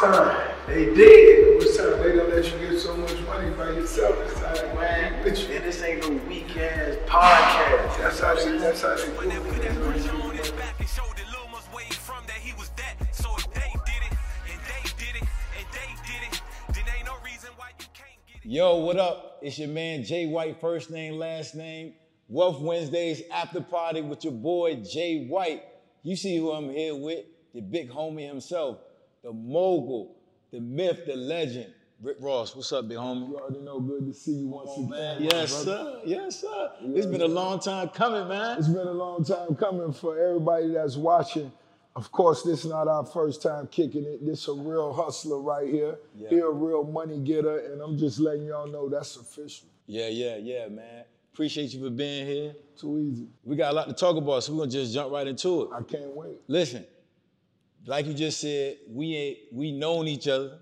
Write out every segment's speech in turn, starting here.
time. They did. It was time. They don't let you get so much money by yourself. It's time, man. Bitch, And this ain't no weak ass podcast. That's how they. That's how they When they put that pressure on his back and showed that Lil must where he from that he was that. So if they did it, and they did it, and they did it, then ain't no reason why you can't get it. Yo, what up? It's your man J White, first name, last name. Wealth Wednesdays after party with your boy J White. You see who I'm here with? The big homie himself, the mogul, the myth, the legend. Rick Ross, what's up, big homie? You already know. Good to see you once again. my Yes, brother. sir. Yes, sir. It's been a long time coming, man. It's been a long time coming for everybody that's watching. Of course, this is not our first time kicking it. This a real hustler right here. Yeah. He a real money getter, and I'm just letting y'all know that's official. Yeah, yeah, yeah, man. Appreciate you for being here. Too easy. We got a lot to talk about, so we're gonna just jump right into it. I can't wait. Listen, like you just said, we ain't we known each other.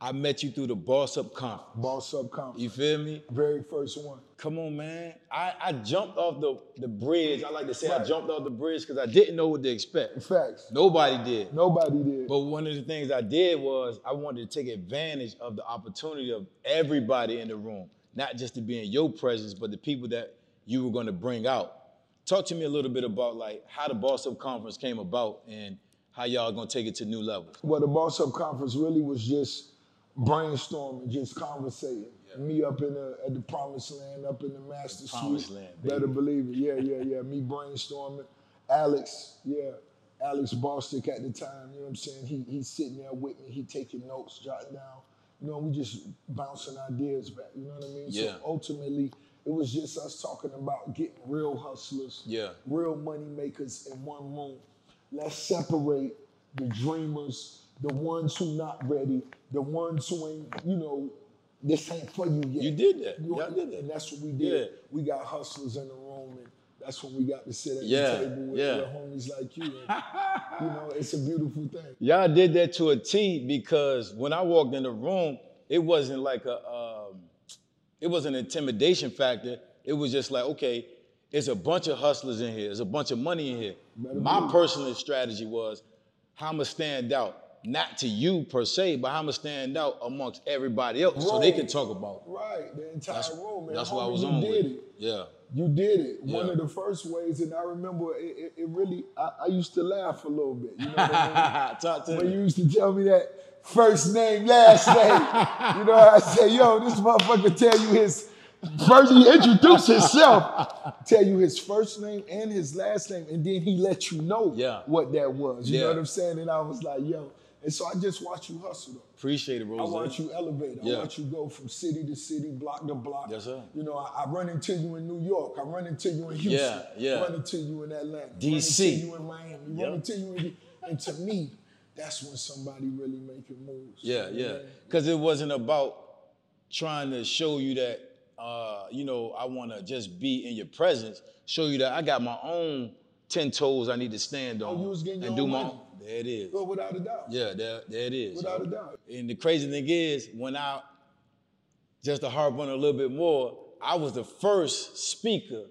I met you through the Boss Up Conference. Boss up conference. You feel me? Very first one. Come on, man. I, I jumped off the, the bridge. I like to say I jumped off the bridge because I didn't know what to expect. Facts. Nobody did. Nobody did. But one of the things I did was I wanted to take advantage of the opportunity of everybody in the room, not just to be in your presence, but the people that you were going to bring out. Talk to me a little bit about like how the Boss Up Conference came about and how y'all gonna take it to new levels. well, the Boss Up Conference really was just brainstorming, just conversating. Me up in the at the promised land, up in the master promised suite. land, Better believe it. Yeah, yeah, yeah. Me brainstorming. Alex, yeah. Alex Bostick at the time, you know what I'm saying? He he's sitting there with me, he taking notes, jotting down. You know, we just bouncing ideas back. You know what I mean? Yeah. So ultimately, it was just us talking about getting real hustlers, Yeah. real money makers in one room. Let's separate the dreamers, the ones who not ready, the ones who ain't, you know, this ain't for you yet. You did that. You Y'all did that. And that's what we did. Yeah. We got hustlers in the room, and that's when we got to sit at Yeah, the table with, yeah. homies like you. And, you know, it's a beautiful thing. Y'all did that to a T because when I walked in the room, it wasn't like a, um, it was an intimidation factor. It was just like, okay, it's a bunch of hustlers in here. There's a bunch of money in here. My personal strategy was how I'm gonna stand out, not to you per se, but how I'm gonna stand out amongst everybody else so they can talk about. it. Right, the entire That's, room. Man. that's what I was you on did with. it. Yeah. You did it. One of the first ways, and I remember it, it, it really, I, I used to laugh a little bit. You know what I mean? Talk to When me. you used to tell me that first name, last name, you know, I say, yo, this motherfucker tell you his first, he introduced himself, tell you his first name and his last name, and then he let you know Yeah. what that was. You know what I'm saying? And I was like, yo. And so I just watch you hustle though. Appreciate it, I watch you elevate. I Yeah. watch you go from city to city, block to block. Yes, sir. You know, I, I run into you in New York. I run into you in Houston. Yeah, yeah. Run into you in Atlanta. DC. Run into you in Miami. Yep. Run into you in. And to me, that's when somebody really making moves. Yeah, yeah. what I mean? Because it wasn't about trying to show you that, uh, you know, I want to just be in your presence. Show you that I got my own ten toes I need to stand on Oh, was getting and do own my. money. There it is. Well, without a doubt. Yeah, there, there it is. Without yo. a doubt. And the crazy thing is, when I, just to harp on a little bit more, I was the first speaker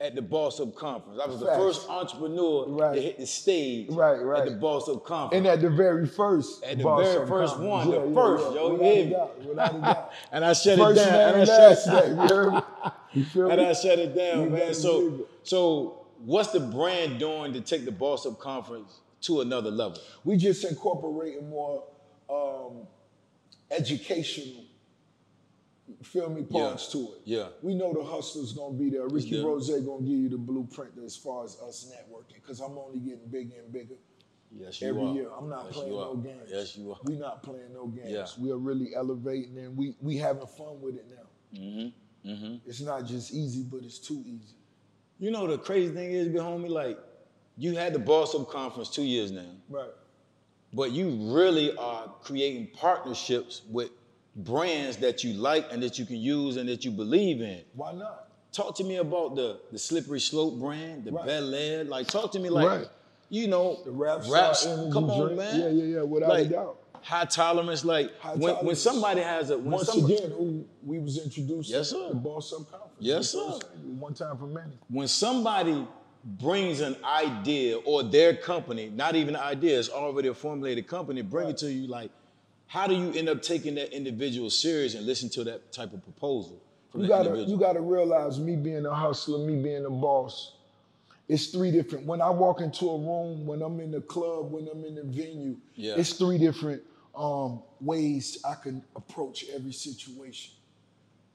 at the Boss Up Conference. I was the first entrepreneur Right. to hit the stage Right, at the Boss Up Conference. And at the very first. At the very first Conference. one, the Yeah, yeah, first, yeah. yo, you Without hear me? doubt. Without a doubt. and I shut First it down. name, and I shut. You heard me? You feel and me? I shut it down, You man. So, so what's the brand doing to take the Boss Up Conference to another level? we just incorporating more um, educational, you feel me, parts to it. Yeah. We know the hustler's gonna be there. Ricky good. Rose gonna give you the blueprint as far as us networking, because I'm only getting bigger and bigger Yes, you every are. year. I'm not Yes, playing no games. Yes, you are. We not playing no games. Yeah. We are really elevating and we we having fun with it now. Mm-hmm. Mm-hmm. It's not just easy, but it's too easy. You know the crazy thing is, be homie, like you had the Boss Up Conference two years now, Right. but you really are creating partnerships with brands that you like and that you can use and that you believe in. Why not? Talk to me about the the Slippery Soap brand, the Right. Belaire. Like, talk to me like, Right. you know, The rap raps. Come on, drink. man. Yeah, yeah, yeah, without a doubt. High tolerance, like High when, when somebody has a when Once somebody, again, who we was introduced Yes, to sir. the Boss Up Conference. Yes, You know what sir. One time for many. when somebody brings an idea or their company, not even an idea, it's already a formulated company, bring it to you, like, how do you end up taking that individual serious and listen to that type of proposal from You gotta individual? you gotta realize me being a hustler, me being a boss, it's three different. When I walk into a room, when I'm in the club, when I'm in the venue, Yeah. it's three different um, ways I can approach every situation.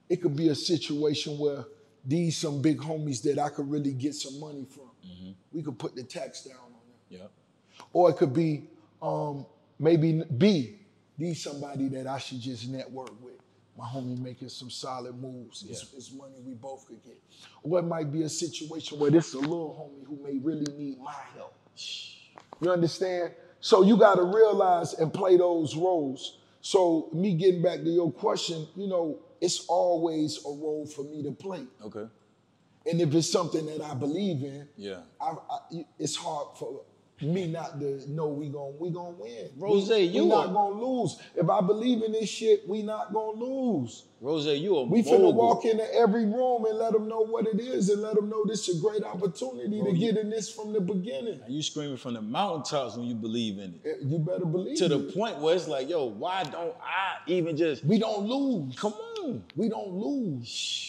It could be a situation where these some big homies that I could really get some money from. Mm-hmm. We could put the tax down on them. yeah. Or it could be um, maybe B, these somebody that I should just network with. My homie making some solid moves. It's, Yeah. it's money we both could get. Or it might be a situation where this is a little homie who may really need my help. You understand? So you got to realize and play those roles. So me getting back to your question, you know, it's always a role for me to play. Okay. And if it's something that I believe in, Yeah. I, I, it's hard for me not to know we gon' we gonna win. Rose, we, you we not gonna lose. If I believe in this shit, we not gonna lose. Rose, you a We finna mogul. walk into every room and let them know what it is and let them know this is a great opportunity to get in this from the beginning. You screaming from the mountaintops when you believe in it. Eh, You better believe To the point where it's like, yo, why don't I even just We don't lose. come on? We don't lose.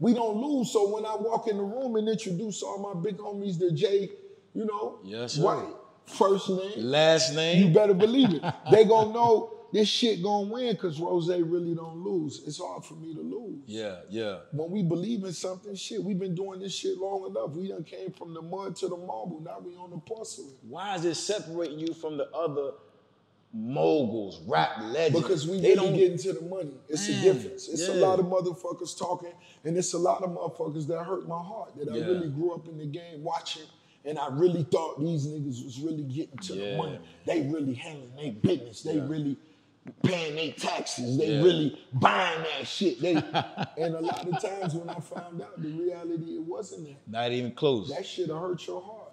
We don't lose. So when I walk in the room and introduce all my big homies to Jay, you know, Yes, sir. right, first name, Last name. you better believe it. They gonna know this shit gonna win because Rose really don't lose. It's hard for me to lose. Yeah, yeah. When we believe in something, shit, we've been doing this shit long enough. We done came from the mud to the marble. Now we on the porcelain. Why is it separating you from the other moguls, rap legends? Because we they don't getting to the money. It's Man, a difference. It's a lot of motherfuckers talking, and it's a lot of motherfuckers that hurt my heart that I really grew up in the game watching, and I really thought these niggas was really getting to Yeah, the money. man. They really handling their business. They Yeah. really paying their taxes. They Yeah. really buying that shit. They and a lot of times when I found out the reality, it wasn't that. not even close. That shit hurt your heart.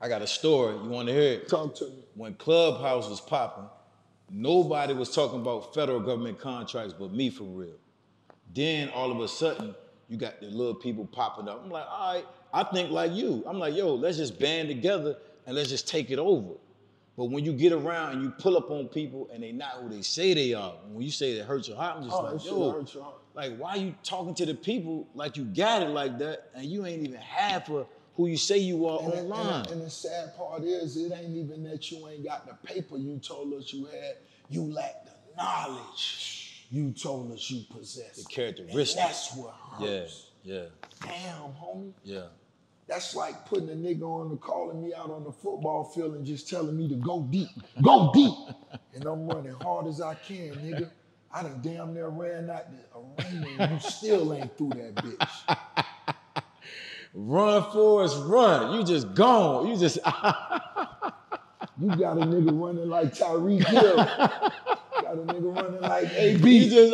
I got a story. You want to hear it? Talk to me. When Clubhouse was popping, nobody was talking about federal government contracts but me for real. Then all of a sudden, you got the little people popping up. I'm like, all right, I think like you. I'm like, yo, let's just band together and let's just take it over. But when you get around and you pull up on people and they not who they say they are, when you say it hurts your heart, I'm just Oh, like, yo, heart. like why you talking to the people like you got it like that and you ain't even half of who you say you are And, the- online? and, the- and the sad part is, it ain't even that you ain't got the paper you told us you had. You lack the knowledge you told us you possessed. The characteristics. That's what yeah, hurts. yeah, Damn, homie. yeah. That's like putting a nigga on the calling me out on the football field and just telling me to go deep. Go deep. And I'm running hard as I can, nigga. I done damn near ran out the arena and you still ain't through that bitch. Run, Forrest, run. You just gone. You just You got a nigga running like Tyreek Hill. got a nigga running like AB. you just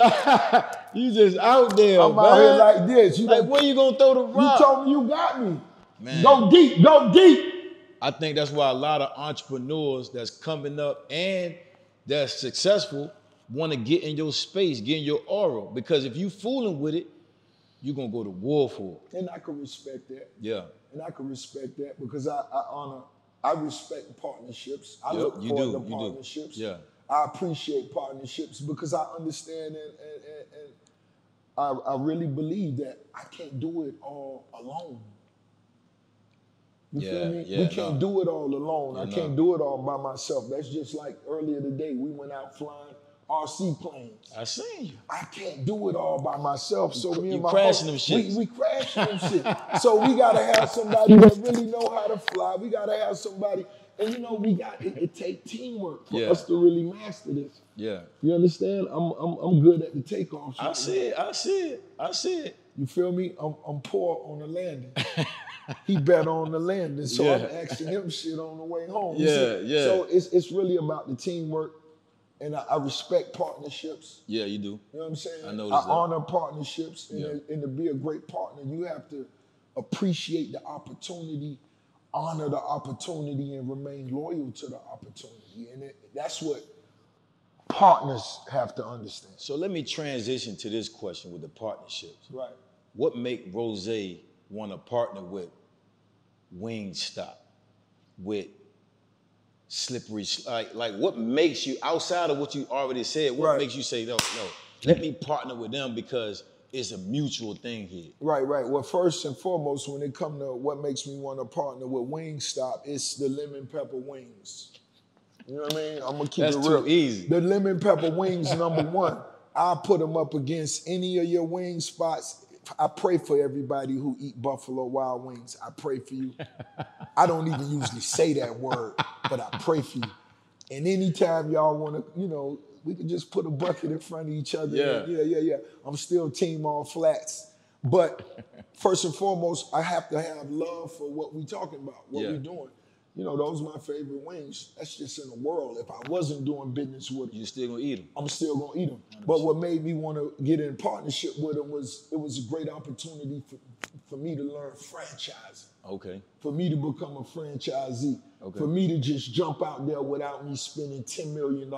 you just out there, I'm man. out here like this. You, Like, done- where you gonna throw the rock? you told me you got me. Man. Go deep, go deep. I think that's why a lot of entrepreneurs that's coming up and that's successful want to get in your space, get in your aura. Because if you fooling with it, you're gonna go to war for it. And I can respect that. Yeah. And I can respect that because I, I honor, I respect partnerships. I Yep, look forward do, to you do. partnerships. Yeah. I appreciate partnerships because I understand and, and, and, and I, I really believe that I can't do it all alone. You Yeah, feel me? yeah, we can't no. do it all alone. I Yeah, can't no. do it all by myself. That's just like earlier today, we went out flying RC planes. I seen you. I can't do it all by myself. So me you and my crashing host, them we, shits. we crashing them shit. So we gotta have somebody that really know how to fly. We gotta have somebody, and you know, we got it, it take teamwork for Yeah. us to really master this. Yeah. You understand? I'm I'm, I'm good at the takeoffs. I see it. I see it. I see it. You feel me? I'm, I'm poor on the landing. he better on the landing, so I'm Yeah. asking him shit on the way home. Yeah, yeah. So it's it's really about the teamwork, and I, I respect partnerships. Yeah, you do. You know what I'm saying? I noticed that. honor partnerships, and, Yeah. and to be a great partner, you have to appreciate the opportunity, honor the opportunity, and remain loyal to the opportunity. And it, that's what partners have to understand. So let me transition to this question with the partnerships. Right. What make Rose want to partner with Wingstop with slippery like like what makes you outside of what you already said what Right. makes you say no no let me partner with them because it's a mutual thing here Right, right. Well, first and foremost, when it come to what makes me want to partner with Wingstop, it's the lemon pepper wings. You know what I mean? I'm gonna keep That's it too real. easy. The lemon pepper wings, number one. I put them up against any of your wing spots. I pray for everybody who eat Buffalo Wild Wings. I pray for you. I don't even usually say that word, but I pray for you. And anytime y'all want to, you know, we can just put a bucket in front of each other. Yeah. yeah, yeah, yeah. I'm still team on flats. But first and foremost, I have to have love for what we're talking about, what Yeah. we doing. You know, those are my favorite wings. That's just in the world. If I wasn't doing business with them, you still gonna eat them I'm still gonna eat them. But what made me want to get in partnership with them was it was a great opportunity for, for me to learn franchising okay for me to become a franchisee, Okay. for me to just jump out there without me spending $10 million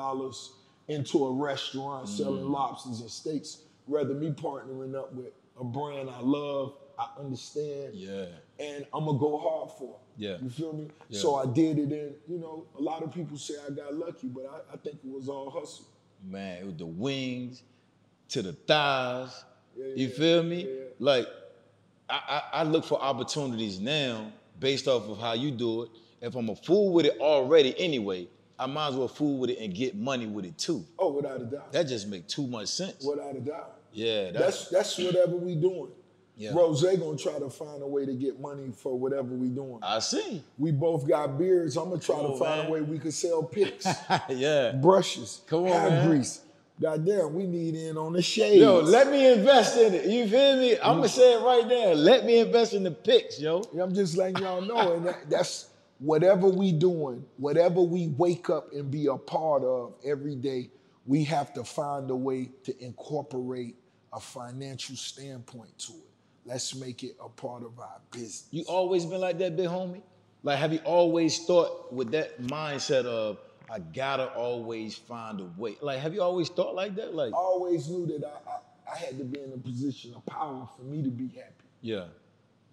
into a restaurant Mm. selling lobsters and steaks, rather me partnering up with a brand I love, I understand, yeah and I'm gonna go hard for it. Yeah. You feel me? Yeah. So I did it and you know, a lot of people say I got lucky, but I, I think it was all hustle. man it was the wings to the thighs Yeah, you yeah, feel me like I, I i look for opportunities now based off of how you do it if i'm a fool with it already anyway i might as well fool with it and get money with it too Oh, without a doubt. that just make too much sense without a doubt. yeah That's that's whatever we doing. Yeah. Rose gonna try to find a way to get money for whatever we doing. i see We both got beards. I'm gonna try Come to on, find man. a way we could sell picks, yeah brushes, Come on, man. grease. Goddamn, we need in on the shades. Yo, let me invest in it. You feel me? I'm gonna mm. say it right now. Let me invest in the picks, yo. I'm just letting y'all know, and that, that's whatever we doing, whatever we wake up and be a part of every day. We have to find a way to incorporate a financial standpoint to it. Let's make it a part of our business. You always been like that, big homie? Like, have you always thought with that mindset of I gotta always find a way? Like, have you always thought like that? Like, I always knew that I, I, I had to be in a position of power for me to be happy. yeah,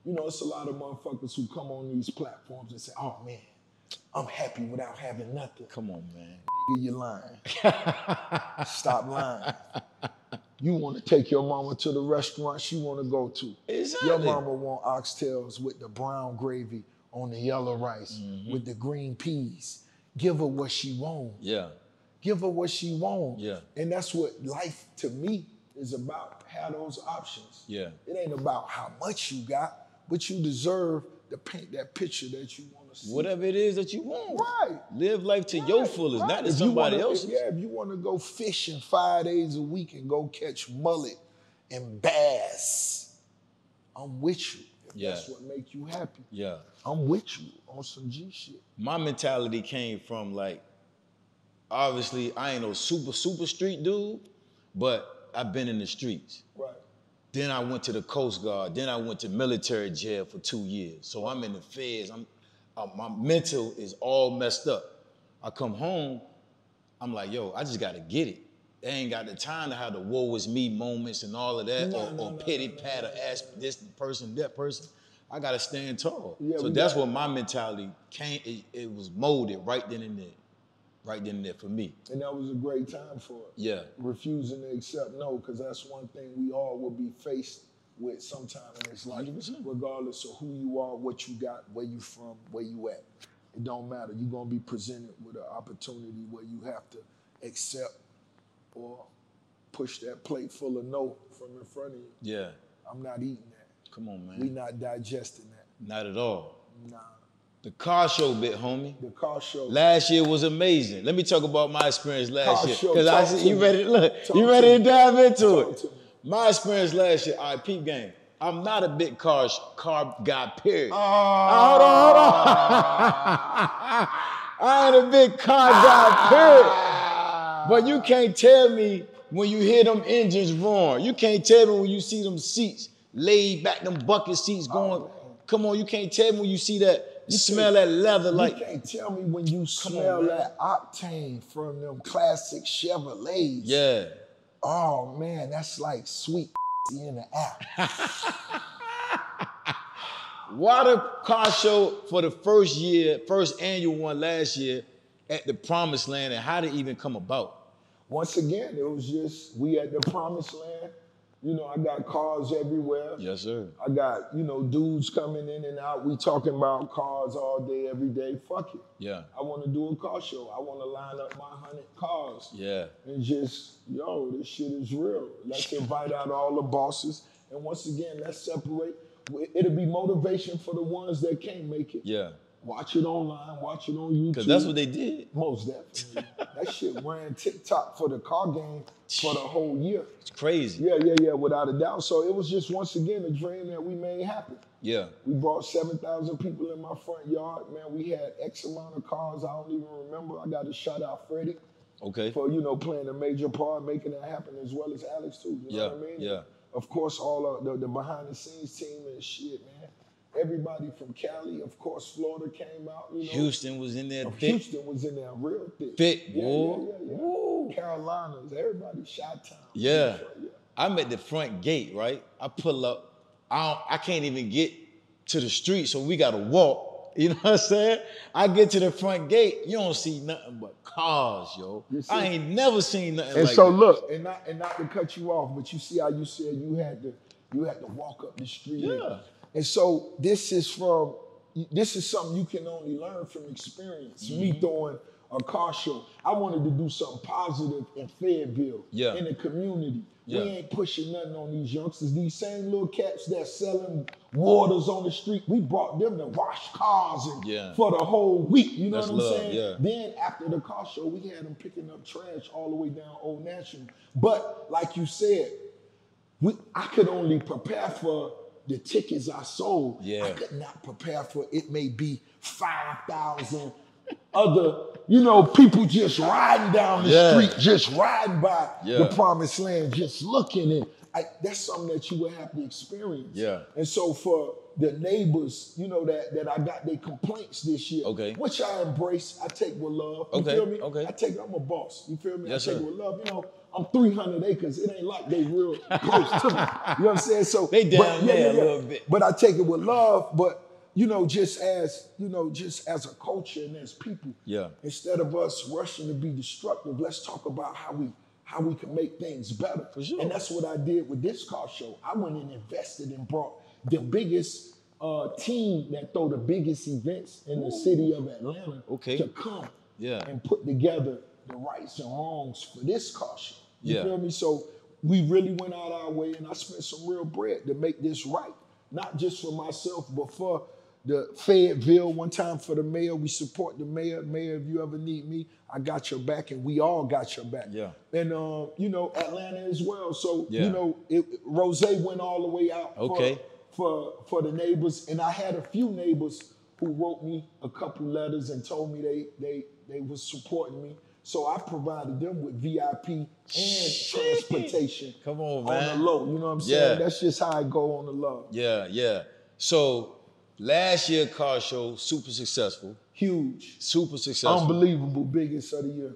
You know, it's a lot of motherfuckers who come on these platforms and say, oh man, I'm happy without having nothing. come on, man. Nigga, you lying. Stop lying. You want to take your mama to the restaurant she want to go to. Exactly. Your mama want oxtails with the brown gravy on the yellow rice Mm-hmm. with the green peas. Give her what she want. Yeah, Give her what she want. Yeah. And that's what life to me is about. Have those options. Yeah. It ain't about how much you got, but you deserve to paint that picture that you want to see. whatever it is that you want. Right. Live life to your fullest, right. not to If somebody wanna- else's. Yeah, if you want to go fishing five days a week and go catch mullet and bass, I'm with you. If Yeah. that's what make you happy. yeah. I'm with you on some G shit. my mentality came from like obviously I ain't no super super street dude, but I've been in the streets. Right. Then I went to the Coast Guard. Then I went to military jail for two years. So I'm in the feds. I'm uh, my mental is all messed up. I come home, I'm like, yo, I just gotta get it. They ain't got the time to have the woe is me moments and all of that, No, or, no, or no, pity no, no, pat or ask this person, that person. I gotta stand tall. Yeah, so that's got- what my mentality came. It, it was molded right then and there, right then and there for me. And that was a great time for it. Yeah, Refusing to accept no, because that's one thing we all will be faced with sometime in this life, 100%. regardless of who you are, what you got, where you from, where you at. It don't matter. You're gonna be presented with an opportunity where you have to accept or push that plate full of no from in front of you. yeah. I'm not eating that. Come on, man. We not digesting that. Not at all. Nah. The car show bit, homie. The car show. Last year was amazing. Let me talk about my experience last Car year. Because I see you me. ready to look. Talk you ready to me. dive into Talk it. to. My experience last year, all right, peep game. I'm not a big car car guy, period. Ah. hold on, hold on. I ain't a big car guy, period. But you can't tell me when you hear them engines roaring. You can't tell me when you see them seats laid back, them bucket seats going. man. Come on, you can't tell me when you see that, you smell that leather like. you can't tell me when you smell man. that octane from them classic Chevrolets. Yeah. Oh man, that's like sweet in the app. the car show for the first year, first annual one last year at the Promised Land, and how did it even come about? Once again, it was just we at the promised land. You know, I got cars everywhere. Yes, sir. I got, you know, dudes coming in and out. We talking about cars all day, every day. Fuck it. Yeah, I want to do a car show. I want to line up my hundred cars yeah, and just, yo, this shit is real. Let's invite out all the bosses. And once again, let's separate. It'll be motivation for the ones that can't make it. yeah. Watch it online, watch it on YouTube. Because that's what they did. Most definitely. that shit ran TikTok for the car game for the whole year. It's crazy. Yeah, yeah, yeah, without a doubt. So it was just once again a dream that we made happen. Yeah, We brought 7,000 people in my front yard. Man, we had X amount of cars. I don't even remember. I got to shout out Freddie okay. for, you know, playing a major part, making that happen, as well as Alex, too. You know Yeah, what I mean? yeah. Of course, all of the, the behind the scenes team and shit, man. Everybody from Cali, of course, Florida came out. You know. Houston was in there Oh, thick. Houston was in there real thick. Thick, yeah, boy. yeah, yeah. Carolinas, everybody, Shot Town. Yeah. I'm at the front gate, right? I pull up. I don't, I can't even get to the street, so we gotta walk. You know what I'm saying? I get to the front gate, you don't see nothing but cars, yo. I ain't never seen nothing And like so that. look, and not and not to cut you off, but you see how you said you had to you had to walk up the street. Yeah. And so this is from this is something you can only learn from experience. Me Mm-hmm. throwing a car show. I wanted to do something positive in Fayetteville, Yeah. in the community. Yeah. We ain't pushing nothing on these youngsters. These same little cats that selling waters on the street, we brought them to wash cars and Yeah. for the whole week. You know That's what I'm love, saying? yeah. Then after the car show, we had them picking up trash all the way down Old National. But like you said, we, I could only prepare for the tickets I sold. Yeah. I could not prepare for it may be 5,000 other, you know, people just riding down the Yeah. street, just riding by Yeah. the promised land, just looking and I, that's something that you would have to experience. Yeah. And so for the neighbors, you know, that that I got their complaints this year, Okay. which I embrace, I take with love. You Okay, feel me? okay. I take I'm a boss. You feel me? Yes, I take sir. it with love. You know, I'm 300 acres. It ain't like they real close to me. You know what I'm saying? So They but- down there a little bit. But I take it with love. But you know, just as you know, just as a culture and as people, Yeah. Instead of us rushing to be destructive, let's talk about how we how we can make things better. For sure. And that's what I did with this car show. I went and invested and brought the biggest uh, team that throw the biggest events in the city of Atlanta Okay. to come Yeah. and put together the rights and wrongs for this show. You Yeah. feel me? So we really went out our way and I spent some real bread to make this right. Not just for myself, but for the Fayetteville, one time for the mayor. We support the mayor. Mayor, if you ever need me, I got your back and we all got your back. Yeah. And uh, you know, Atlanta as well. So, Yeah. you know, it, Rose went all the way out Okay. for for for the neighbors, and I had a few neighbors who wrote me a couple letters and told me they they they was supporting me. So I provided them with VIP and transportation. Come on, man. On the low, you know what I'm saying? Yeah. That's just how I go on the low. Yeah, yeah. So last year car show, super successful. Huge, Super successful. unbelievable, biggest of the year.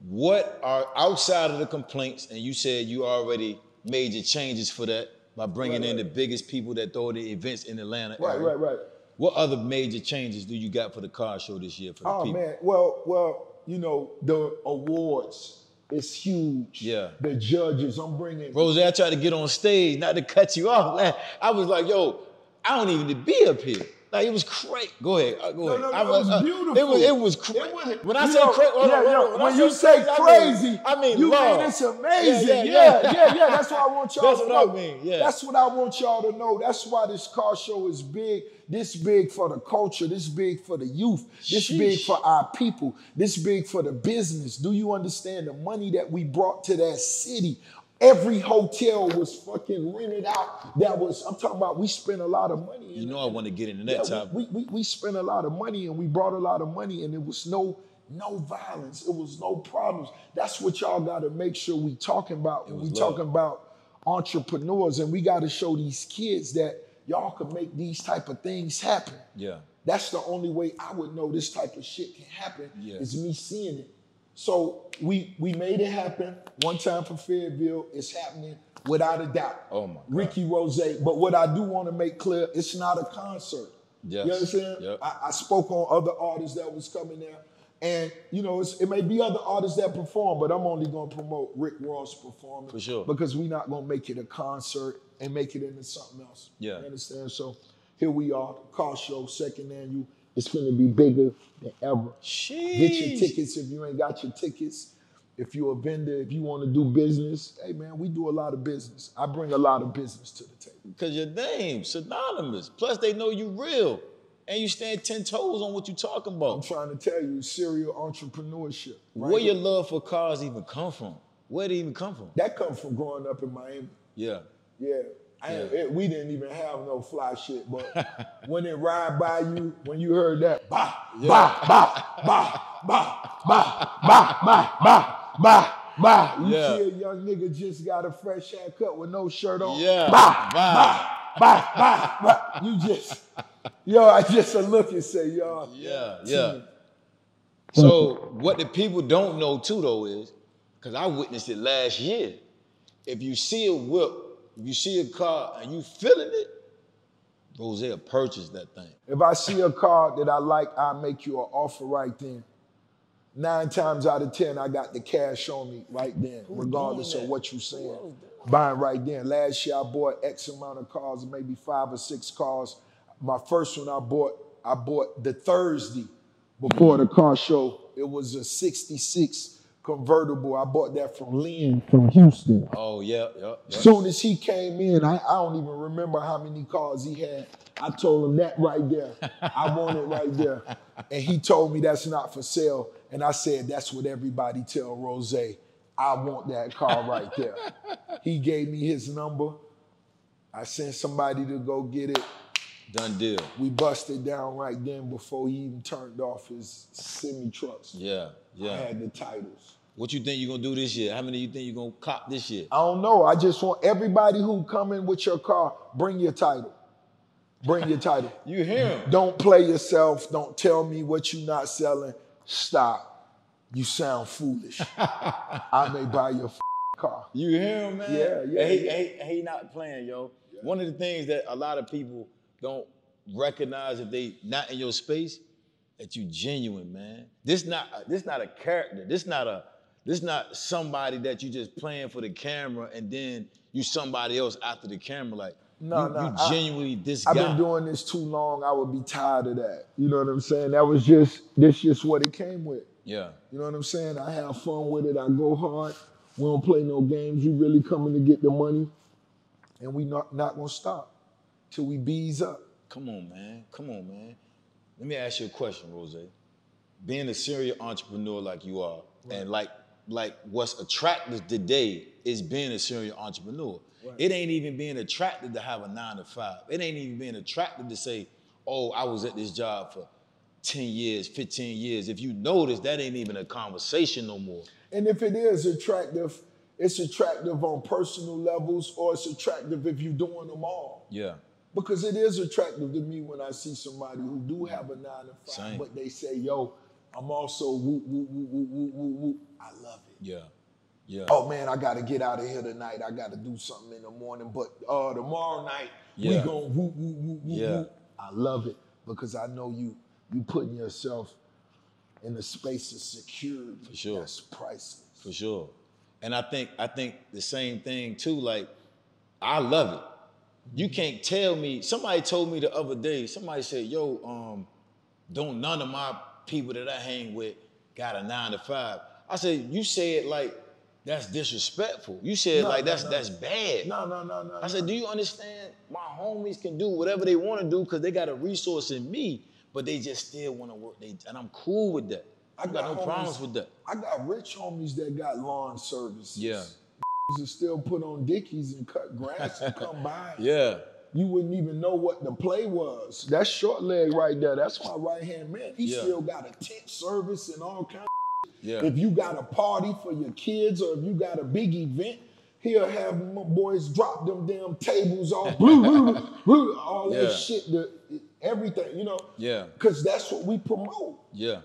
What are outside of the complaints, and you said you already made your changes for that by bringing Right, in right. the biggest people that throw the events in Atlanta. Right, area. right, right. What other major changes do you got for the car show this year for the Oh people? man, well, well, you know the awards is huge. Yeah. The judges, I'm bringing. Rose, I tried to get on stage, not to cut you off. I was like, yo, I don't even need to be up here. Like it was crazy. Go ahead. uh, Go ahead. no, no, I it was uh, beautiful. It was. It was crazy. When I say crazy, yeah, yeah, when you say I crazy, mean, I mean you love. mean it's amazing. Yeah, Yeah, yeah, yeah, yeah. That's what I want y'all That's to what know. I mean, yeah. That's what I want y'all to know. That's why this car show is big. This big for the culture. This big for the youth. This big for our people. This big for the business. Do you understand the money that we brought to that city? Every hotel was fucking rented out. That was, I'm talking about, we spent a lot of money. You know I want to get into yeah, that topic. we, we, we spent a lot of money and we brought a lot of money and it was no no violence. It was no problems. That's what y'all got to make sure we talking about when we love. talking about entrepreneurs and we got to show these kids that y'all can make these type of things happen. yeah. That's the only way I would know this type of shit can happen Yeah. is me seeing it. So we we made it happen one time for Fayetteville. It's happening without a doubt. Oh, my God. Ricky Rose. But what I do want to make clear, it's not a concert. Yes. You understand? Yep. I, I spoke on other artists that was coming there. And you know, it's, it may be other artists that perform, but I'm only gonna promote Rick Ross performing For sure. because we're not gonna make it a concert and make it into something else. Yeah. You understand? So here we are, car show, second annual. It's gonna be bigger than ever. Sheesh. Get your tickets if you ain't got your tickets. If you're a vendor, if you want to do business, hey man, we do a lot of business. I bring a lot of business to the table. Cause your name synonymous. Plus they know you real. And you stand ten toes on what you're talking about. I'm trying to tell you, serial entrepreneurship. right Where here. your love for cars even come from? Where did it even come from? that comes from growing up in Miami. Yeah. Yeah. It- we didn't even have no fly shit, but when it ride by you, when you heard that, bah, bah, bah, bah, bah, bah, bah, bah, bah, bah, bah, you Yeah. see a young nigga just got a fresh haircut with no shirt on. Yeah. Bah, Bah. bah, bah, bah. You just, yo, I just a look and say, yo. Yeah, yeah. So what the people don't know too though is, because I witnessed it last year. If you see a whip, if you see a car and you feeling it, Rose will purchase that thing. If I see a car that I like, I'll make you an offer right then. Nine times out of ten, I got the cash on me right then, regardless of what you saying. Buying right then. Last year I bought X amount of cars, maybe five or six cars. My first one I bought, I bought the Thursday before the car show. It was a 66 convertible. I bought that from Lynn from Houston. Oh yeah, yeah. yeah. Soon as he came in, I, I don't even remember how many cars he had. I told him that right there. I want it right there. And he told me that's not for sale. And I said, that's what everybody tell Rose. I want that car right there. he gave me his number. I sent somebody to go get it. Done deal. We busted down right then before he even turned off his semi trucks. Yeah, yeah. I had the titles. What you think you're gonna do this year? How many you think you're gonna cop this year? I don't know. I just want everybody who come in with your car, bring your title. Bring your title. You hear him? Don't play yourself. Don't tell me what you're not selling. Stop. You sound foolish. I may buy your car. You hear him, man? Yeah, yeah, he, yeah. and he- he not playing, yo. One of the things that a lot of people don't recognize if they not in your space, that you genuine, man. This not this not a character. This not a this not somebody that you just playing for the camera and then you somebody else after the camera. Like No, you, no, you I- genuinely this I've guy. been doing this too long. I would be tired of that. You know what I'm saying? That was just this just what it came with. yeah. You know what I'm saying? I have fun with it. I go hard. We don't play no games. We really coming to get the money, and we not not gonna stop till we bees up. Come on, man. Come on, man. Let me ask you a question, Rose. Being a serial entrepreneur like you are, and like like what's attractive today is being a serial entrepreneur. It ain't even being attractive to have a nine to five. It ain't even being attractive to say, oh, I was at this job for 10 years, 15 years. If you notice, that ain't even a conversation no more. And if it is attractive, it's attractive on personal levels, or it's attractive if you're doing them all. Yeah. Because it is attractive to me when I see somebody who do have a nine to five, Same. but they say, "Yo, I'm also woo woo woo woo woo woo woo." I love it. Yeah. Yeah. Oh man, I gotta get out of here tonight. I gotta do something in the morning, but uh, tomorrow night we gonna woo woo woo woo Yeah. woo. I love it because I know you you putting yourself in a space of security. For sure. That's priceless. For sure. And I think I think the same thing too. Like, I love it. You can't tell me. Somebody told me the other day. Somebody said, "Yo, um, don't none of my people that I hang with got a nine to five. I said, "You say it like that's disrespectful. You said No, like no, that's no. that's bad." No, no, no, no. I said, "Do you understand? My homies can do whatever they want to do because they got a resource in me, but they just still want to work. They and I'm cool with that. I got, no homies- problems with that. I got rich homies that got lawn services. Yeah. To still put on dickies and cut grass and come by. Yeah, You wouldn't even know what the play was. That's short leg right there. That's my right hand man. He Yeah. still got a tent service and all kinds. Yeah, If you got a party for your kids or if you got a big event, he'll have my boys drop them damn tables off, blue, blue, blue, all Yeah. that shit, the, everything, you know? yeah, Because that's what we promote. yeah,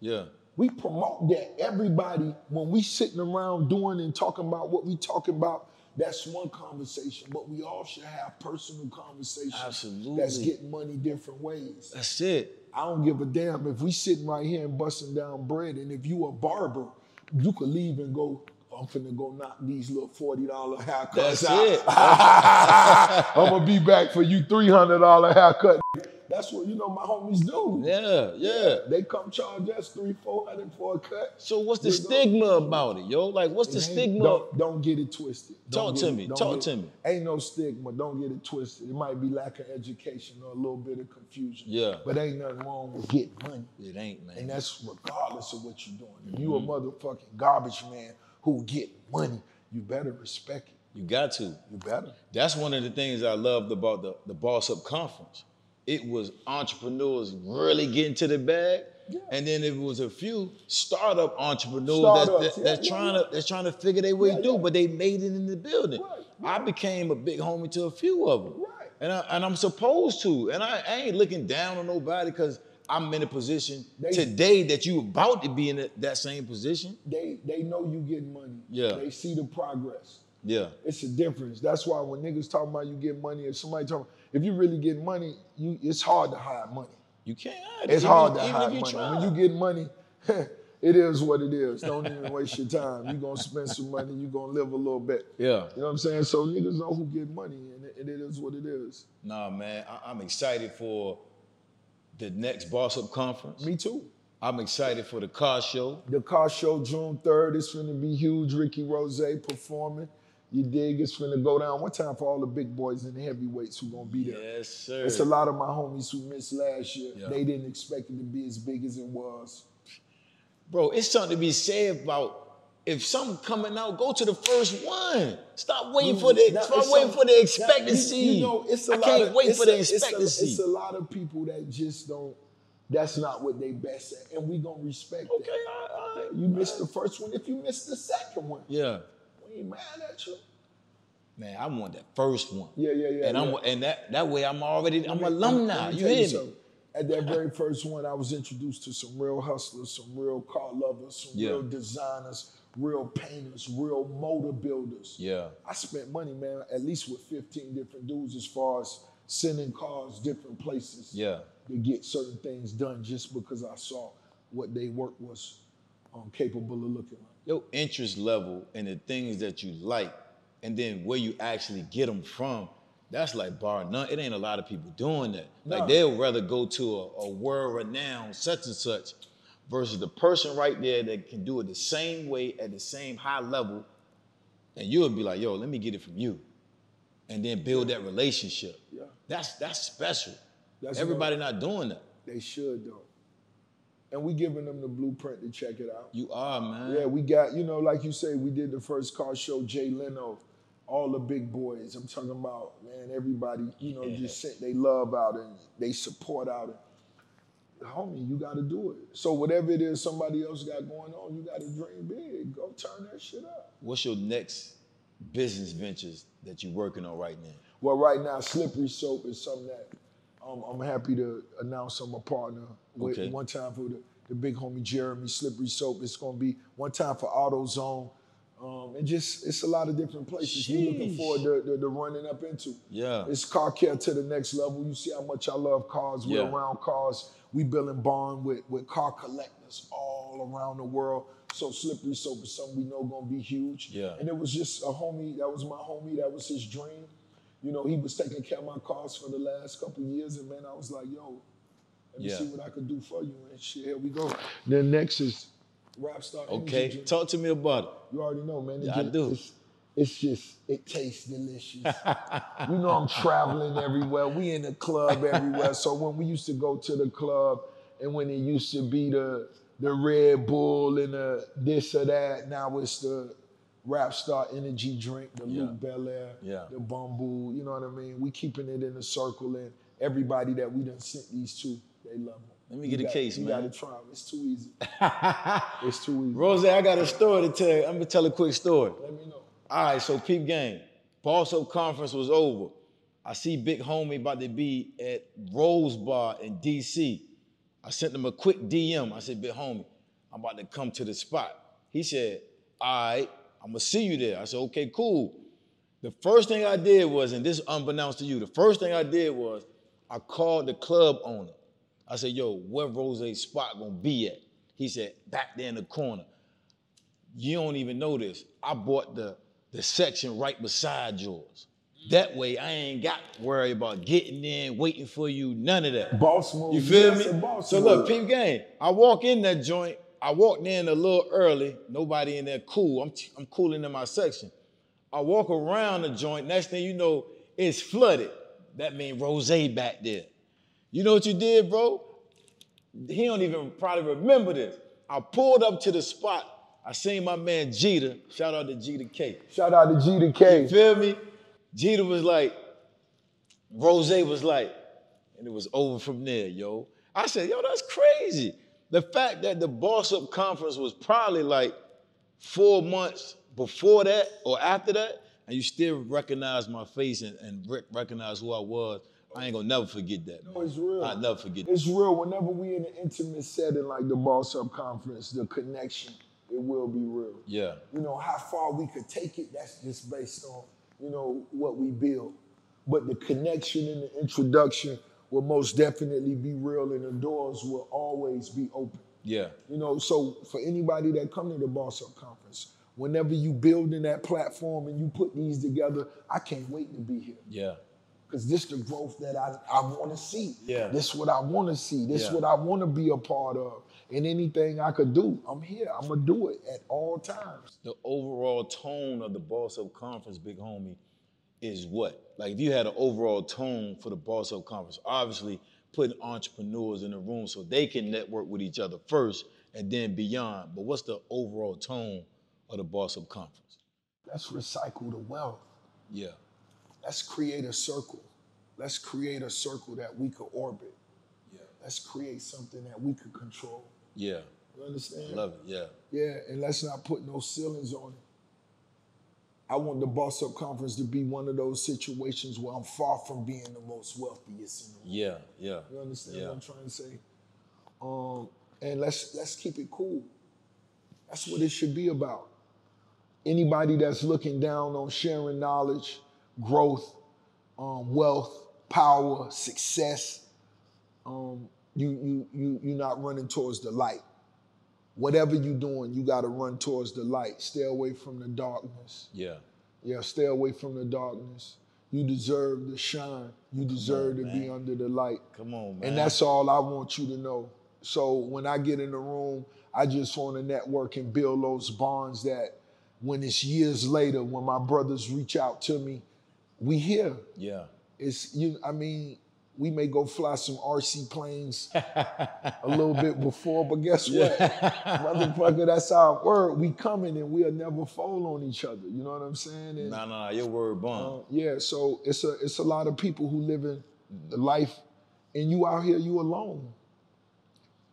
yeah. We promote that everybody, when we sitting around doing and talking about what we talking about, That's one conversation, but we all should have personal conversations. Absolutely. That's getting money different ways. That's it. I don't give a damn if we sitting right here and busting down bread, and if you a barber, you could leave and go. I'm finna go knock these little forty dollar haircuts That's out. it. I'm gonna be back for you three hundred dollar haircut. That's what you know my homies do. Yeah, yeah. They come charge us three, four hundred for a cut. So what's the You know? stigma about it, yo? Like, what's the It stigma? Don't, don't get it twisted. Don't Talk to me. Talk get- to me. Ain't no stigma. Don't get it twisted. It might be lack of education or a little bit of confusion. Yeah. But ain't nothing wrong with getting money. It ain't, man. And that's regardless of what you're doing. If you Mm-hmm. a motherfucking garbage man who get money, you better respect it. you got to. You better. That's one of the things I loved about the, the Boss Up Conference. It was entrepreneurs really getting to the bag. And then it was a few startup entrepreneurs that, that, yeah, that's yeah, trying yeah. to that's trying to figure their way Yeah, through, yeah. but they made it in the building. Right, I became a big homie to a few of them, Right. and I, and I'm supposed to, and I, I ain't looking down on nobody because I'm in a position They- today that you about to be in that- that same position. They they know you getting money. Yeah. They see the progress. Yeah, It's a difference. That's why when niggas talking about you get money, if somebody talking, if you really get money, you it's hard to hide money. you can't. hide It's even- hard to even hide if you money. try. When you get money, it is what it is. Don't even waste your time. You're gonna spend some money, you're gonna live a little bit. yeah. You know what I'm saying? So niggas know who get money, and it, it is what it is. Nah, man, I, I'm excited for the next Boss Up Conference. Me too. I'm excited for the car show. The car show June 3rd is gonna be huge. Ricky Rose performing. You dig? It's gonna go down. One time for all the big boys and the heavyweights who gonna be there. Yes, sir. It's a lot of my homies who missed last year. Yeah. They didn't expect it to be as big as it was. Bro, it's something to be said about if something coming out, go to the first one. Stop waiting mm, for the Now, stop waiting for the now, expectancy. You, you know, it's a I lot can't of, wait for the a- it's a- It's a, lot of people that just don't. That's not what they best at, and we gonna respect okay, that. all right. You missed the first one. If you missed the second one, Yeah. Ain't mad at you. Man, I want that first one. Yeah, yeah, yeah. And I'm and that that way I'm already I'm me- alumni. You hear me? At that very first one, I was introduced to some real hustlers, some real car lovers, some Yeah. real designers, real painters, real motor builders. Yeah. I spent money, man, at least with 15 different dudes as far as sending cars different places Yeah. to get certain things done just because I saw what they work was um, capable of looking like. Your interest level and the things that you like, and then where you actually get them from, that's like bar none. It ain't a lot of people doing that. Like they'll rather go to a, a world renowned such and such versus the person right there that can do it the same way at the same high level, and you'll be like, yo, let me get it from you. And then build that relationship. Yeah. That's that's special. That's Everybody not doing that. They should, though. And we giving them the blueprint to check it out. You are, man. Yeah, we got, you know, like you say, we did the first car show, Jay Leno, all the big boys. I'm talking about, man, everybody, you know, Yeah. just sent they love out and they support out. And, homie, you got to do it. So whatever it is somebody else got going on, you got to dream big. Go turn that shit up. What's your next business ventures that you're working on right now? Well, right now, Slippery Soap is something that um, I'm happy to announce I'm a partner with. Okay. One time for the, the big homie Jeremy Slippery Soap. It's going to be one time for AutoZone. Um, and just, it's a lot of different places we're looking Sheesh. forward to, to, to running up into. Yeah. It's car care to the next level. You see how much I love cars. We're around cars. We building bond with, with car collectors all around the world. So Slippery Soap is something we know gonna be huge. Yeah. And it was just a homie, that was my homie, that was his dream. You know, he was taking care of my cars for the last couple of years, and man, I was like, yo, let me Yeah. see what I could do for you. And shit, here we go. Then next is Rap Star Okay, Drink. talk to me about it. You already know, man. It Yeah, I do. It's, it's just, it tastes delicious. you know, I'm traveling everywhere. We in the club everywhere. So when we used to go to the club, and when it used to be the the Red Bull and the this or that, now it's the Rap Star Energy Drink, the Yeah. Luc Belaire, Yeah. the Bumble. You know what I mean? We keeping it in the circle, and everybody that we done sent these to, they love them. Let me get a case, you man. gotta try. It's too easy. It's too easy. Rose, I got a story to tell you. I'm gonna tell a quick story. Let me know. All right, so peep game. Up conference was over. I see Big Homie about to be at Rose Bar in DC. I sent him a quick DM. I said, Big Homie, I'm about to come to the spot. He said, All right, I'm gonna see you there. I said, Okay, cool. The first thing I did was, and this is unbeknownst to you, the first thing I did was I called the club owner. I said, yo, where Rose spot gonna be at? He said, back there in the corner. You don't even know this. I bought the, the section right beside yours. That way I ain't got to worry about getting in, waiting for you, none of that. Boss move. You feel a me? So look, peep game. I walk in that joint. I walked in a little early. Nobody in there cool. I'm I'm cooling in my section. I walk around the joint. Next thing you know, it's flooded. That means Rose back there. You know what you did, bro? He don't even probably remember this. I pulled up to the spot. I seen my man Jeter. Shout out to Jeter K. Shout out to to K. You feel me? Jeter was like, Rose was like, and it was over from there, yo. I said, yo, that's crazy. The fact that the boss up conference was probably like four months before that or after that, and you still recognize my face and, and rec- recognize who I was, I ain't gonna never forget that. No, it's real. I'll never forget that. It's real. Whenever we in an intimate setting like the Boss Up Conference, the connection, it will be real. Yeah, You know, how far we could take it, that's just based on, you know, what we build. But the connection and the introduction will most definitely be real and the doors will always be open. yeah, You know, so for anybody that come to the Boss Up Conference, whenever you building that platform and you put these together, I can't wait to be here. yeah, Because this the growth that I, I want to see. Yeah. This is what I want to see. This Yeah. what I want to be a part of. And anything I could do, I'm here. I'm gonna do it at all times. the overall tone of the Boss Up Conference, big homie, is what? Like if you had an overall tone for the Boss Up Conference, obviously putting entrepreneurs in the room so they can network with each other first and then beyond. But what's the overall tone of the Boss Up Conference? Let's recycle the wealth. Yeah, Let's create a circle. Let's create a circle that we could orbit. yeah, Let's create something that we could control. yeah. You understand? Love it. Yeah, Yeah, and let's not put no ceilings on it. I want the Boss Up Conference to be one of those situations where I'm far from being the most wealthiest in the world. yeah, yeah. You understand Yeah. what I'm trying to say? Um, and let's let's keep it cool. That's what it should be about. Anybody that's looking down on sharing knowledge, growth, um, wealth, power, success, um, you you you you're not running towards the light. Whatever you're doing, you got to run towards the light. Stay away from the darkness. Yeah, Yeah, stay away from the darkness. You deserve to shine. You deserve to be under the light. come on, man. And that's all I want you to know. So when I get in the room, I just want to network and build those bonds that when it's years later, when my brothers reach out to me, we here. yeah, It's you. I mean, we may go fly some RC planes a little bit before, but guess what, motherfucker? That's our word. We coming and we'll never fall on each other. You know what I'm saying? And, nah, nah. Your word bond. uh, yeah, so it's a it's a lot of people who live in the life, and you out here, you alone.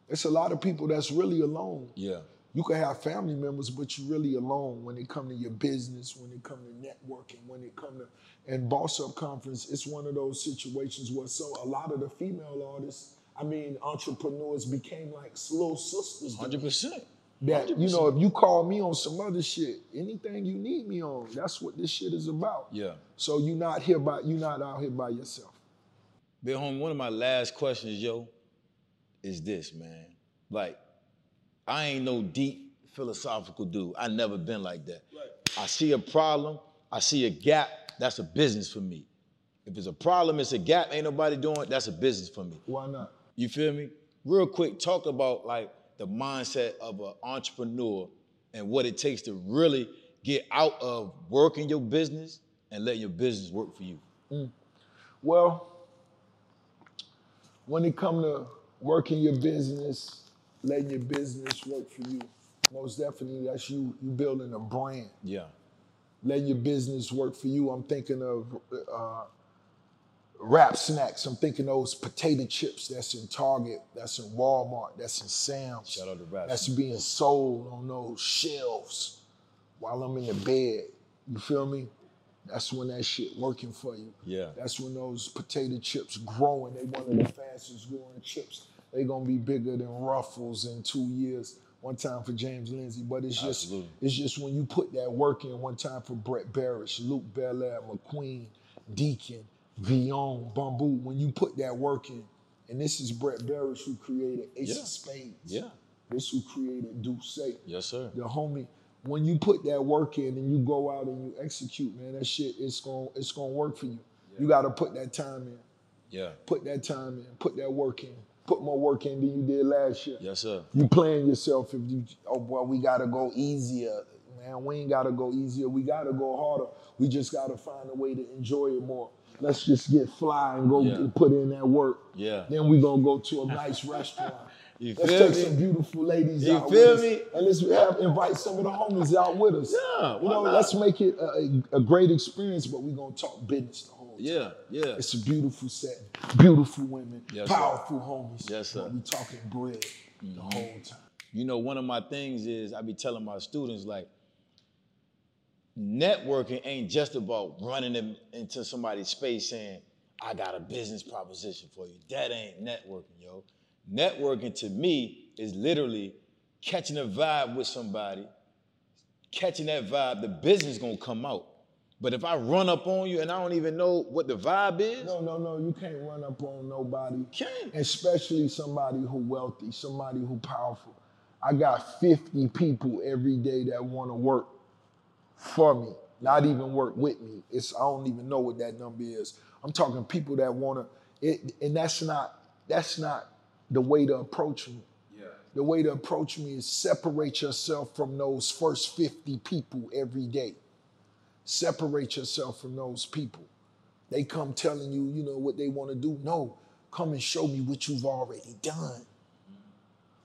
It's a lot of people that's really alone. yeah, You can have family members, but you're really alone when it come to your business, when it come to networking, when it come to and boss up conference. It's one of those situations where so a lot of the female artists, I mean entrepreneurs, became like little sisters. hundred percent. that you know if you call me on some other shit anything you need me on that's what this shit is about Yeah. so you're not here by you're not out here by yourself Big homie, one of my last questions, yo, is this, man. Like, I ain't no deep philosophical dude. I never been like that. I see a problem, I see a gap, that's a business for me. If it's a problem, it's a gap, ain't nobody doing it, that's a business for me. why not You feel me? Real quick, talk about like the mindset of an entrepreneur and what it takes to really get out of working your business and letting your business work for you. Mm. well when it come to working your business letting your business work for you most definitely that's you you building a brand Yeah. letting your business work for you. I'm thinking of uh, Rap Snacks. I'm thinking those potato chips that's in Target, that's in Walmart, that's in Sam's. Shout out to Rap That's being sold on those shelves while I'm in the bed. You feel me? That's when that shit working for you. Yeah. That's when those potato chips growing. They one of the fastest growing chips. They gonna be bigger than Ruffles in two years. one time for James Lindsay, but it's just Absolutely. it's just when you put that work in. One time for Brett Berish, Luc Belaire, McQueen, Deacon, Villon, Bumbu. When you put that work in, and this is Brett Berish who created Ace Yeah. of Spades. Yeah. This who created Deuce. Yes, sir. The homie. When you put that work in and you go out and you execute, man, that shit it's gonna it's gonna work for you. You got to put that time in. Yeah. Put that time in. Put that work in. Put more work in than you did last year. Yes, sir. You playing yourself if you oh boy, we gotta go easier. Man, we ain't gotta go easier. We gotta go harder. We just gotta find a way to enjoy it more. Let's just get fly and go Yeah. get- put in that work. Yeah. Then we gonna go to a nice restaurant. You Let's take me? some beautiful ladies out. You out feel with me? us. And let's have, invite some of the homies out with us. Yeah, You know, not? let's make it a, a, great experience, but we gonna talk business the whole time. Yeah. Yeah. It's a beautiful set, beautiful women, Yes, sir. powerful homies. Yes, sir. Mm-hmm. We talking bread the whole time. You know, one of my things is I be telling my students like, networking ain't just about running them into somebody's space saying, I got a business proposition for you. That ain't networking, yo. Networking to me is literally catching a vibe with somebody, catching that vibe, the business gonna come out. But if I run up on you and I don't even know what the vibe is, No, no, no. You can't run up on nobody. Can't. Especially somebody who wealthy, somebody who powerful. I got 50 people every day that want to work for me, not even work with me. It's I don't even know what that number is. I'm talking people that want to, it, and that's not that's not the way to approach me. Yeah. The way to approach me is separate yourself from those first 50 people every day. Separate yourself from those people. They come telling you, you know, what they want to do. No, come and show me what you've already done.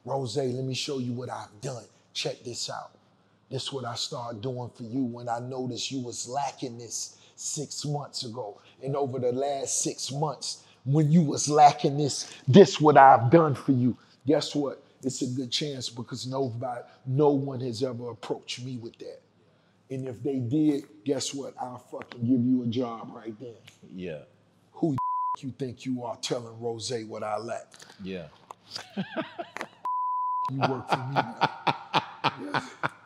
Rose, let me show you what I've done. Check this out. This what I started doing for you when I noticed you was lacking this six months ago. And over the last six months, when you was lacking this, this what I've done for you. Guess what? It's a good chance because nobody, no one has ever approached me with that. And if they did, guess what? I'll fucking give you a job right then. yeah, Who you think you are telling Rose what I lack? yeah. You work for me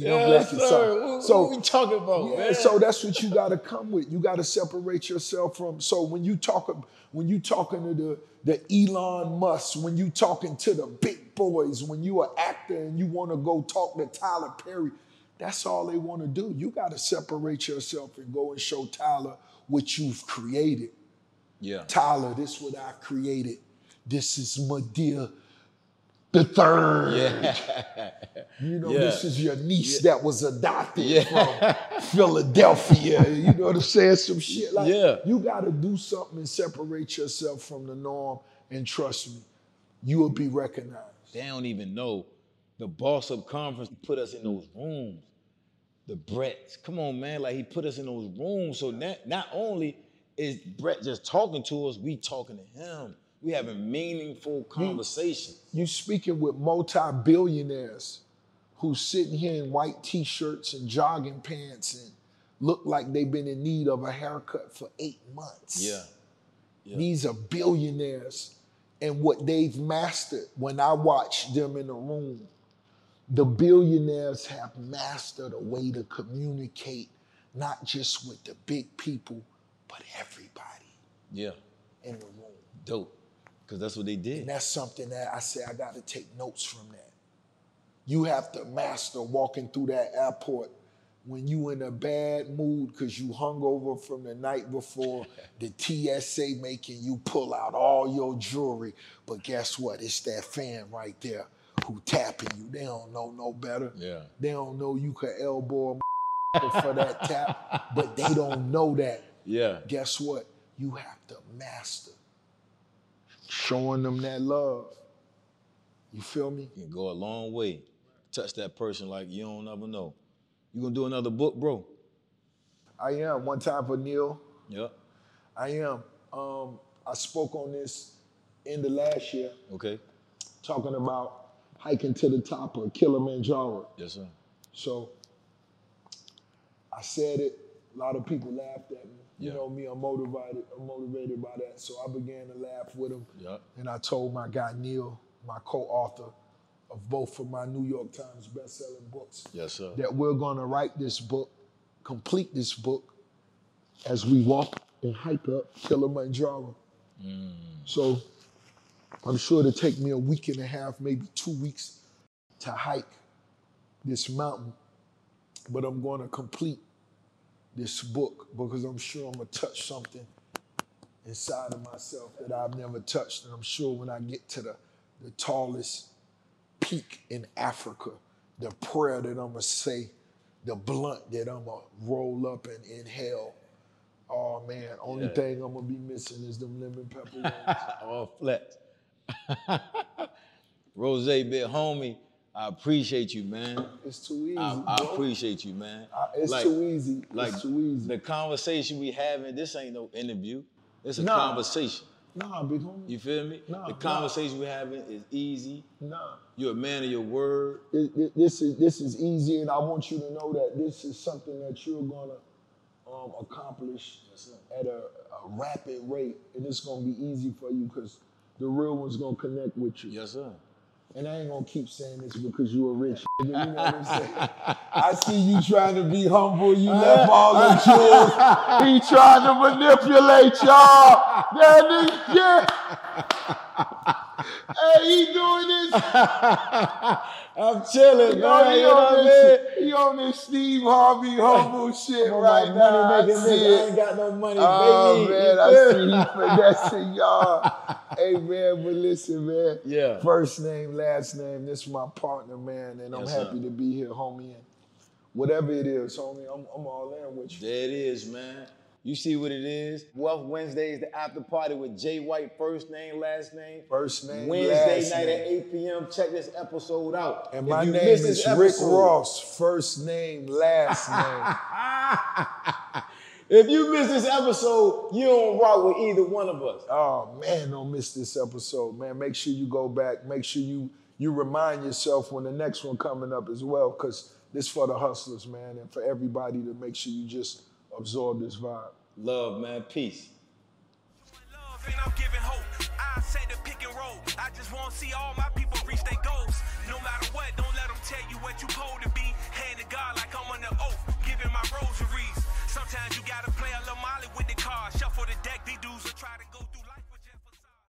now. Me, I'm lacking something. so we talking about, yeah, so that's what you got to come with. You got to separate yourself from. So when you talk, when you talking to the the Elon Musk, when you talking to the big boys, when you an actor and you want to go talk to Tyler Perry, that's all they want to do. You got to separate yourself and go and show Tyler what you've created. yeah. Tyler, this what I created. This is Madea the third. Yeah. You know, Yeah. this is your niece that was adopted Yeah. from Philadelphia. You know what I'm saying? Some shit like Yeah. you gotta do something and separate yourself from the norm and trust me, you will be recognized. They don't even know the boss up conference put us in those rooms. The Brett, come on, man, like he put us in those rooms. So not, not only is Brett just talking to us, we talking to him. We having meaningful conversations. You speaking with multi-billionaires who's sitting here in white t-shirts and jogging pants and look like they've been in need of a haircut for eight months. Yeah. Yeah. These are billionaires. And what they've mastered when I watch them in the room, the billionaires have mastered a way to communicate not just with the big people, but everybody Yeah. in the room. Dope. Because that's what they did. And that's something that I say I got to take notes from that. You have to master walking through that airport when you in a bad mood because you hungover from the night before, the TSA making you pull out all your jewelry. But guess what? It's that fan right there who tapping you. They don't know no better. Yeah. They don't know you could elbow a for that tap, but they don't know that Yeah. guess what? You have to master showing them that love. You feel me? You can go a long way. Touch that person like you don't ever know. You gonna do another book, bro? I am. One time for Neil, Yep. I am. Um, I spoke on this in the last year, Okay. talking about hiking to the top of Kilimanjaro. Yes, sir. So I said it. A lot of people laughed at me. You Yeah. know me, I'm motivated. I'm motivated by that. So I began to laugh with him, Yep. And I told my guy Neil, my co-author of both of my New York Times best-selling books. Yes, sir. That we're gonna write this book, complete this book, as we walk and hike up Kilimanjaro. Mm. So I'm sure it'll take me a week and a half, maybe two weeks to hike this mountain. But I'm gonna complete this book because I'm sure I'm gonna touch something inside of myself that I've never touched. And I'm sure when I get to the, the tallest peak in Africa, the prayer that I'm gonna say, the blunt that I'm gonna roll up and inhale. Oh man, only Yeah. thing I'm gonna be missing is them lemon pepper wings. All flat. Rose, big homie, I appreciate you, man. It's too easy. I, I appreciate you, man. It's Like- too easy. Like it's too easy. the conversation we having, this ain't no interview. It's a Nah. conversation. nah, big homie. You feel me? Nah, the nah. conversation we having is easy. nah. You're a man of your word. It- this is this is easy, and I want you to know that this is something that you're gonna um, accomplish at a, a rapid rate, and it's gonna be easy for you because the real one's gonna connect with you. Yes, sir. And I ain't gonna keep saying this because you a rich. You know what I'm saying? I see you trying to be humble. You left all the jewels. He trying to manipulate y'all. That nigga, yeah. hey, he doing this. I'm chilling, man. he, You know what I on mean? this, he on this Steve Harvey humble shit right now. I money making see nigga. I ain't got no money, Oh baby. man, I see you finessing y'all. Hey man, but listen, man. Yeah. First name, last name. This is my partner, man, and I'm Yes, happy sir. to be here, homie. And whatever it is, homie, I'm, I'm all in with you. There it is, man. You see what it is. Wealth Wednesday is the after party with J White, first name, last name. First name, Wednesday night name. at 8 p.m. Check this episode out. And If my you name is this Rick Ross. First name, last name. If you miss this episode, you don't rock with either one of us. Oh man, don't miss this episode, man. Make sure you go back. Make sure you you remind yourself when the next one coming up as well, because this for the hustlers, man, and for everybody to make sure you just absorb this vibe. Love, man. Peace. and I'm giving hope. I say the pick and roll. I just want to see all my people reach their goals. No matter what, don't let them tell you what you supposed to be. Hand to God like I'm under oath, giving my rosaries. Sometimes you gotta play a little molly with the car. Shuffle the deck, these dudes will try to go through life.